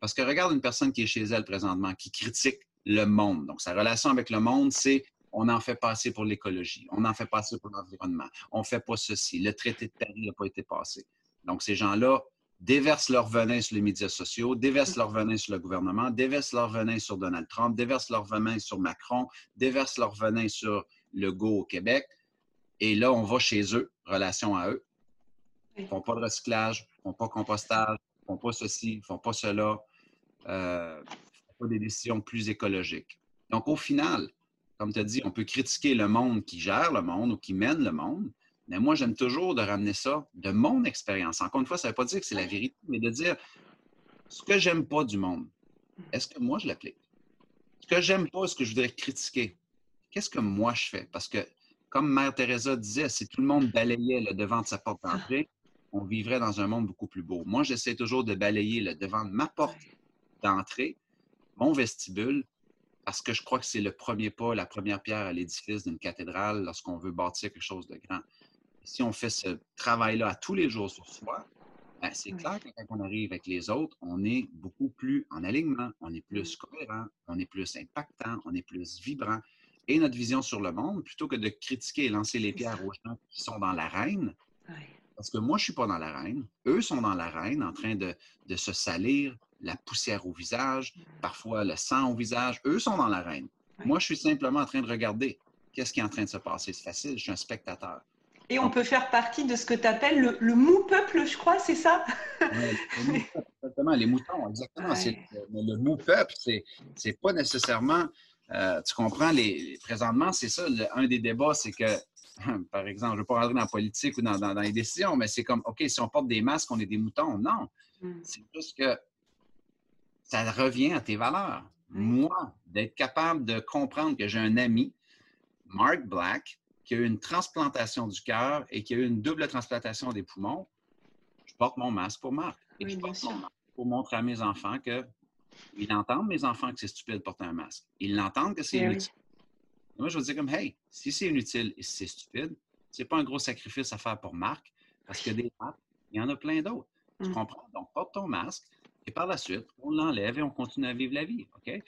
Parce que regarde une personne qui est chez elle présentement, qui critique le monde. Donc, sa relation avec le monde, c'est on en fait passer pour l'écologie, on en fait passer pour l'environnement, on ne fait pas ceci, le traité de Paris n'a pas été passé. Donc, ces gens-là déversent leur venin sur les médias sociaux, déversent leur venin sur le gouvernement, déversent leur venin sur Donald Trump, déversent leur venin sur Macron, déversent leur venin sur Legault au Québec. Et là, on va chez eux, relation à eux. Ils ne font pas de recyclage, ils ne font pas de compostage, ils ne font pas ceci, ils ne font pas cela. Euh, font pas des décisions plus écologiques. Donc, au final, comme tu as dit, on peut critiquer le monde qui gère le monde ou qui mène le monde, mais moi, j'aime toujours de ramener ça de mon expérience. Encore une fois, ça ne veut pas dire que c'est la vérité, mais de dire ce que j'aime pas du monde, est-ce que moi je l'applique? Ce que j'aime pas, ce que je voudrais critiquer, qu'est-ce que moi je fais? Parce que, comme Mère Teresa disait, si tout le monde balayait le devant de sa porte d'entrée, on vivrait dans un monde beaucoup plus beau. Moi, j'essaie toujours de balayer le devant de ma porte d'entrée, mon vestibule, parce que je crois que c'est le premier pas, la première pierre à l'édifice d'une cathédrale lorsqu'on veut bâtir quelque chose de grand si on fait ce travail-là à tous les jours sur soi, ben, c'est clair que quand on arrive avec les autres, on est beaucoup plus en alignement, on est plus cohérent, on est plus impactant, on est plus vibrant. Et notre vision sur le monde, plutôt que de critiquer et lancer les pierres aux gens qui sont dans l'arène, parce que moi, je ne suis pas dans l'arène, eux sont dans l'arène en train de, de, se salir, la poussière au visage, parfois le sang au visage, eux sont dans l'arène. Moi, je suis simplement en train de regarder qu'est-ce qui est en train de se passer. C'est facile, je suis un spectateur. Et on peut faire partie de ce que tu appelles le, le, mou peuple, je crois, c'est ça? Exactement, les moutons, exactement. Le, mou peuple, c'est n'est pas nécessairement. Euh, tu comprends, les, présentement, c'est ça, un des débats, c'est que, par exemple, je ne veux pas rentrer dans la politique ou dans, dans, les décisions, mais c'est comme, OK, si on porte des masques, on est des moutons. Non. Hmm. C'est juste que ça revient à tes valeurs. Moi, d'être capable de comprendre que j'ai un ami, Mark Black, qui a eu une transplantation du cœur et qui a eu une double transplantation des poumons, je porte mon masque pour Marc. Et je porte mon masque pour montrer à mes enfants que ils entendent, mes enfants, que c'est stupide de porter un masque. Ils l'entendent que c'est inutile. Moi, je veux dire comme, hey, si c'est inutile et si c'est stupide, c'est pas un gros sacrifice à faire pour Marc, parce que des masques, il y en a plein d'autres. Tu mm. comprends? Donc, porte ton masque et par la suite, on l'enlève et on continue à vivre la vie. OK?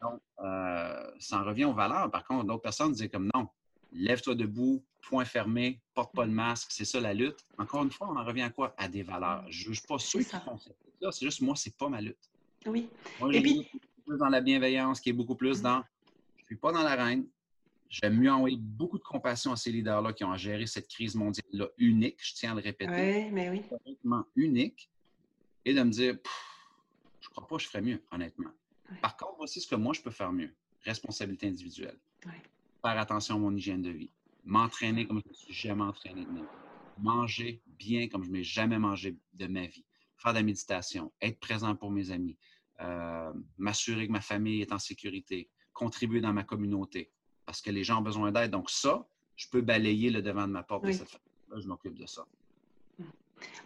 Donc, euh, ça en revient aux valeurs. Par contre, d'autres personnes disent comme non, lève-toi debout, point fermé, porte pas de masque, c'est ça la lutte. Encore une fois, on en revient à quoi? À des valeurs. Je ne juge pas ceux qui font ça, c'est juste moi, c'est pas ma lutte. Oui. Moi, Et puis... plus dans la bienveillance, qui est beaucoup plus mm. dans je suis pas dans la reine. J'aime mieux envoyer beaucoup de compassion à ces leaders-là qui ont géré cette crise mondiale-là unique, je tiens à le répéter. Oui, mais oui. unique. Et de me dire, je crois pas que je ferais mieux, honnêtement. Par contre, voici ce que moi, je peux faire mieux. Responsabilité individuelle faire attention à mon hygiène de vie. m'entraîner comme je ne me suis jamais entraîné de ma vie, manger bien comme je ne m'ai jamais mangé de ma vie, faire de la méditation, être présent pour mes amis, euh, m'assurer que ma famille est en sécurité, contribuer dans ma communauté parce que les gens ont besoin d'aide. Donc ça, je peux balayer le devant de ma porte de cette façon-là, je m'occupe de ça.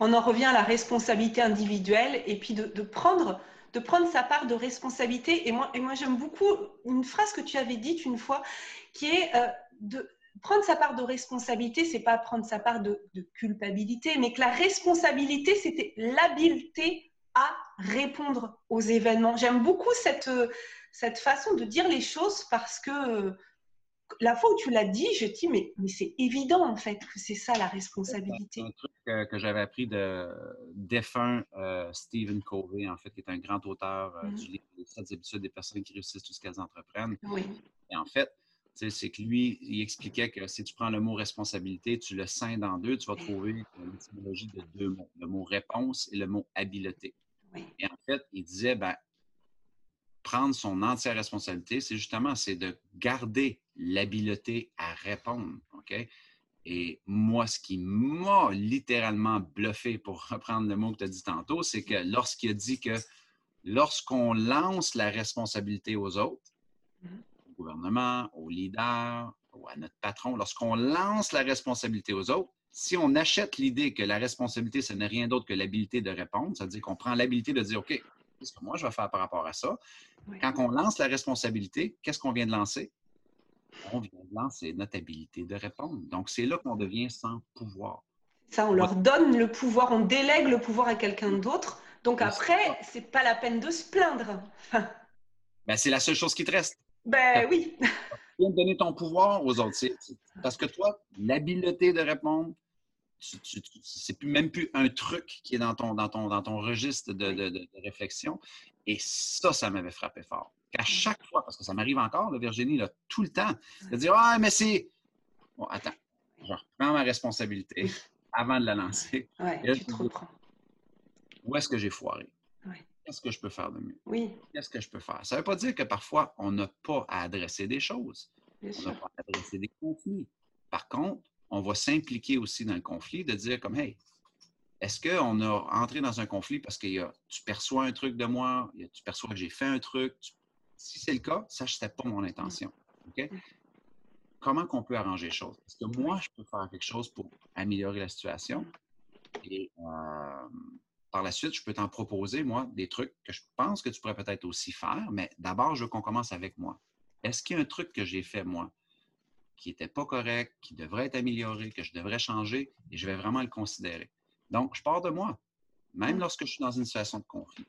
On en revient à la responsabilité individuelle et puis de, prendre de prendre sa part de responsabilité. Et moi, et moi j'aime beaucoup une phrase que tu avais dite une fois, qui est euh, de prendre sa part de responsabilité, c'est pas prendre sa part de, culpabilité, mais que la responsabilité, c'était l'habileté à répondre aux événements. J'aime beaucoup cette, cette façon de dire les choses parce que la fois où tu l'as dit, je dis, mais, mais c'est évident en fait que c'est ça la responsabilité. C'est un truc que, j'avais appris de défunt euh, Stephen Covey, en fait, qui est un grand auteur euh, mm-hmm. du livre Les 7 habitudes des personnes qui réussissent tout ce qu'elles entreprennent. Oui. Et en fait, c'est que lui, il expliquait que si tu prends le mot responsabilité, tu le scindes en deux, tu vas trouver l'étymologie de deux mots, le mot réponse et le mot habileté. Et en fait, il disait, ben, prendre son entière responsabilité, c'est justement, c'est de garder l'habileté à répondre. OK? Et moi, ce qui m'a littéralement bluffé, pour reprendre le mot que tu as dit tantôt, c'est que lorsqu'il a dit que lorsqu'on lance la responsabilité aux autres, mmh gouvernement, aux leaders, ou à notre patron, lorsqu'on lance la responsabilité aux autres, si on achète l'idée que la responsabilité, ce n'est rien d'autre que l'habilité de répondre, c'est-à-dire qu'on prend l'habilité de dire, OK, qu'est-ce que moi je vais faire par rapport à ça? Quand on lance la responsabilité, qu'est-ce qu'on vient de lancer? On vient de lancer notre habilité de répondre. Donc, c'est là qu'on devient sans pouvoir. Ça, on leur donne le pouvoir, on délègue le pouvoir à quelqu'un d'autre. Donc après, c'est pas la peine de se plaindre. ben, c'est la seule chose qui te reste. Ben oui. Tu viens de donner ton pouvoir aux autres. Parce que toi, l'habileté de répondre, c'est même plus un truc qui est dans ton, dans ton, dans ton registre de, réflexion. Et ça, ça m'avait frappé fort. Qu'à chaque fois, parce que ça m'arrive encore, là, Virginie, là, tout le temps, de dire Ah, mais c'est. Bon, attends, je reprends ma responsabilité avant de la lancer. Tu te reprends. Où est-ce que j'ai foiré? Qu'est-ce que je peux faire de mieux? Oui. Qu'est-ce que je peux faire? Ça ne veut pas dire que parfois, on n'a pas à adresser des choses. on n'a pas à adresser des conflits. Par contre, on va s'impliquer aussi dans le conflit, de dire comme, hey, est-ce qu'on a entré dans un conflit parce que tu perçois un truc de moi, tu perçois que j'ai fait un truc? Si c'est le cas, ça, ce n'était pas mon intention. OK? Comment qu'on peut arranger les choses? Est-ce que moi, je peux faire quelque chose pour améliorer la situation? Et euh, par la suite, je peux t'en proposer, moi, des trucs que je pense que tu pourrais peut-être aussi faire, mais d'abord, je veux qu'on commence avec moi. Est-ce qu'il y a un truc que j'ai fait, moi, qui n'était pas correct, qui devrait être amélioré, que je devrais changer, et je vais vraiment le considérer. Donc, je pars de moi, même lorsque je suis dans une situation de conflit.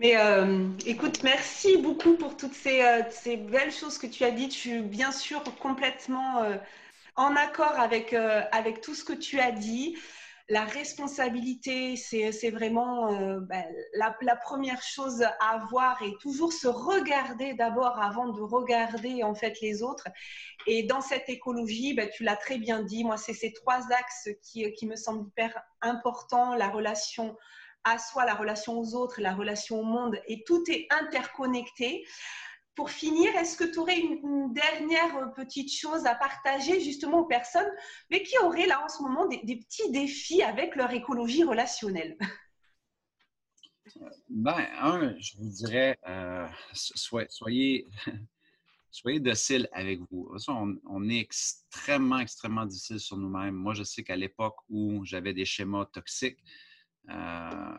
Mais euh, écoute, merci beaucoup pour toutes euh, ces, belles choses que tu as dites. Je suis bien sûr complètement euh, en accord avec, avec tout ce que tu as dit la responsabilité, c'est vraiment euh, ben, la, première chose à avoir et toujours se regarder d'abord avant de regarder en fait les autres. Et dans cette écologie, ben, tu l'as très bien dit, moi c'est ces trois axes qui, qui me semblent hyper importants, la relation à soi, la relation aux autres, la relation au monde, et tout est interconnecté pour finir, est-ce que tu aurais une, dernière euh, petite chose à partager justement aux personnes mais qui auraient là en ce moment des, petits défis avec leur écologie relationnelle? Ben, un, je vous dirais, euh, soyez, soyez docile avec vous. On, est extrêmement, extrêmement difficile sur nous-mêmes. Moi, je sais qu'à l'époque où j'avais des schémas toxiques, euh,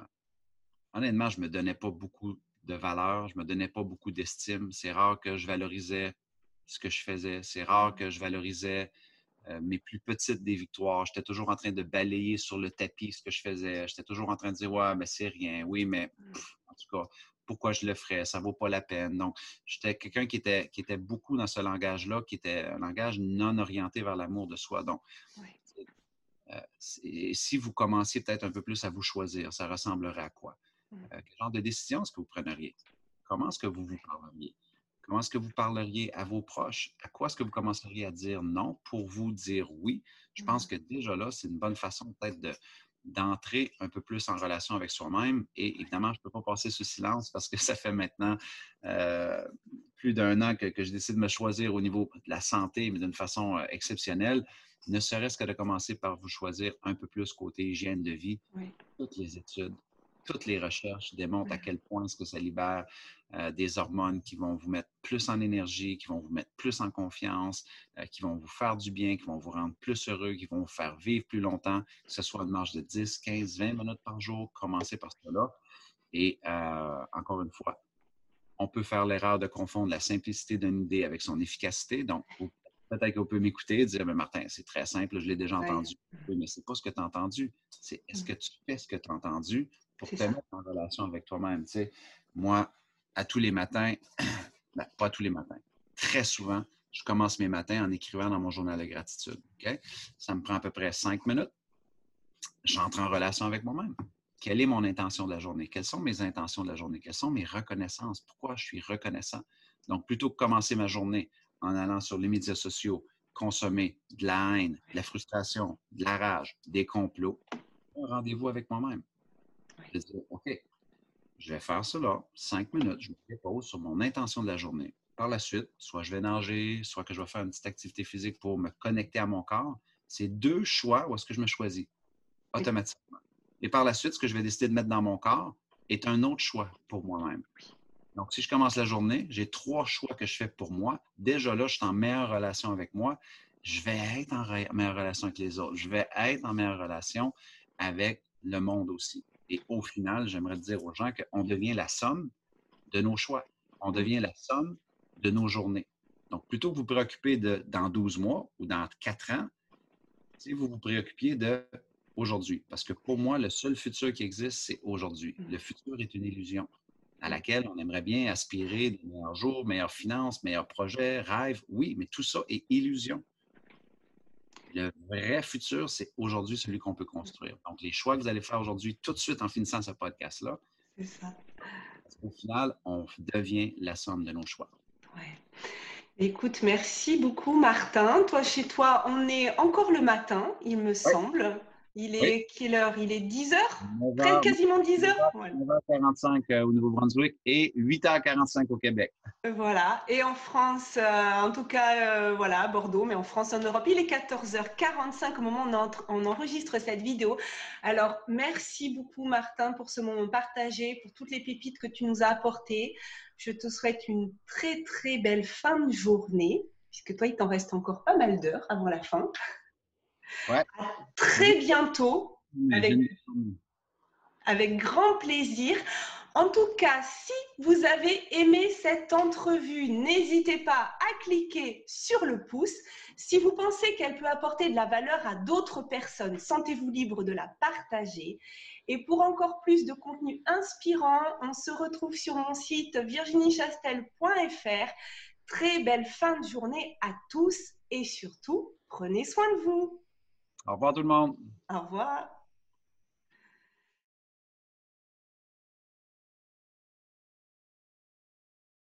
honnêtement, je ne me donnais pas beaucoup de valeur, je ne me donnais pas beaucoup d'estime. C'est rare que je valorisais ce que je faisais. C'est rare que je valorisais euh, mes plus petites des victoires. J'étais toujours en train de balayer sur le tapis ce que je faisais. J'étais toujours en train de dire Ouais, mais c'est rien. Oui, mais en tout cas, pourquoi je le ferais? Ça ne vaut pas la peine. Donc, j'étais quelqu'un qui était, qui était beaucoup dans ce langage-là, qui était un langage non orienté vers l'amour de soi. Donc, euh, si vous commenciez peut-être un peu plus à vous choisir, ça ressemblerait à quoi? Mmh. Euh, quel genre de décision est-ce que vous prendriez? Comment est-ce que vous vous parleriez? Comment est-ce que vous parleriez à vos proches? À quoi est-ce que vous commenceriez à dire non pour vous dire oui? Je pense mmh. que déjà là, c'est une bonne façon peut-être de, d'entrer un peu plus en relation avec soi-même. Et évidemment, je ne peux pas passer sous silence parce que ça fait maintenant euh, plus d'un an que, je décide de me choisir au niveau de la santé, mais d'une façon euh, exceptionnelle. Ne serait-ce que de commencer par vous choisir un peu plus côté hygiène de vie. Toutes les études, toutes les recherches démontrent à quel point ce que ça libère euh, des hormones qui vont vous mettre plus en énergie, qui vont vous mettre plus en confiance, euh, qui vont vous faire du bien, qui vont vous rendre plus heureux, qui vont vous faire vivre plus longtemps, que ce soit une marge de 10, 15, 20 minutes par jour. Commencez par cela. Et euh, encore une fois, on peut faire l'erreur de confondre la simplicité d'une idée avec son efficacité. Donc, peut-être qu'on peut m'écouter et dire, mais Martin, c'est très simple, je l'ai déjà entendu. Oui, mais ce n'est pas ce que tu as entendu. C'est est-ce que tu fais ce que tu as entendu pour te mettre en relation avec toi-même. Tu moi, à tous les matins, ben, pas tous les matins, très souvent, je commence mes matins en écrivant dans mon journal de gratitude. Ça me prend à peu près cinq minutes. J'entre en relation avec moi-même. Quelle est mon intention de la journée? Quelles sont mes intentions de la journée? Quelles sont mes reconnaissances? Pourquoi je suis reconnaissant? Donc, plutôt que commencer ma journée en allant sur les médias sociaux, consommer de la haine, de la frustration, de la rage, des complots, un rendez-vous avec moi-même. Je dis, OK, je vais faire cela, cinq minutes, je me dépose sur mon intention de la journée. Par la suite, soit je vais nager, soit que je vais faire une petite activité physique pour me connecter à mon corps. C'est deux choix où est-ce que je me choisis automatiquement. Et par la suite, ce que je vais décider de mettre dans mon corps est un autre choix pour moi-même. Donc, si je commence la journée, j'ai trois choix que je fais pour moi. Déjà là, je suis en meilleure relation avec moi. Je vais être en meilleure relation avec les autres. Je vais être en meilleure relation avec le monde aussi. Et au final, j'aimerais dire aux gens qu'on devient la somme de nos choix. On devient la somme de nos journées. Donc, plutôt que vous préoccuper de dans 12 mois ou dans 4 ans, si vous vous préoccupiez de aujourd'hui. Parce que pour moi, le seul futur qui existe, c'est aujourd'hui. Mmh. Le futur est une illusion à laquelle on aimerait bien aspirer des meilleurs jours, meilleures finances, meilleurs projets, rêves. Oui, mais tout ça est illusion. Le vrai futur, c'est aujourd'hui celui qu'on peut construire. Donc, les choix que vous allez faire aujourd'hui, tout de suite en finissant ce podcast-là, c'est ça. Parce qu'au final, on devient la somme de nos choix. Ouais. Écoute, merci beaucoup, Martin. Toi, chez toi, on est encore le matin, il me semble. Il est quelle heure? Il est 10 h quasiment 10 h 9h45 euh, au Nouveau-Brunswick et 8h45 au Québec. Voilà. Et en France, euh, en tout cas, euh, voilà, Bordeaux, mais en France, en Europe, il est 14h45 au moment où on, enregistre cette vidéo. Alors, merci beaucoup, Martin, pour ce moment partagé, pour toutes les pépites que tu nous as apportées. Je te souhaite une très, très belle fin de journée, puisque toi, il t'en reste encore pas mal d'heures avant la fin. Ouais. très bientôt, avec, grand plaisir. En tout cas, si vous avez aimé cette entrevue, n'hésitez pas à cliquer sur le pouce. Si vous pensez qu'elle peut apporter de la valeur à d'autres personnes, sentez-vous libre de la partager. Et pour encore plus de contenu inspirant, on se retrouve sur mon site virginiechastel.fr. Très belle fin de journée à tous et surtout, prenez soin de vous. Au revoir tout le monde. Au revoir.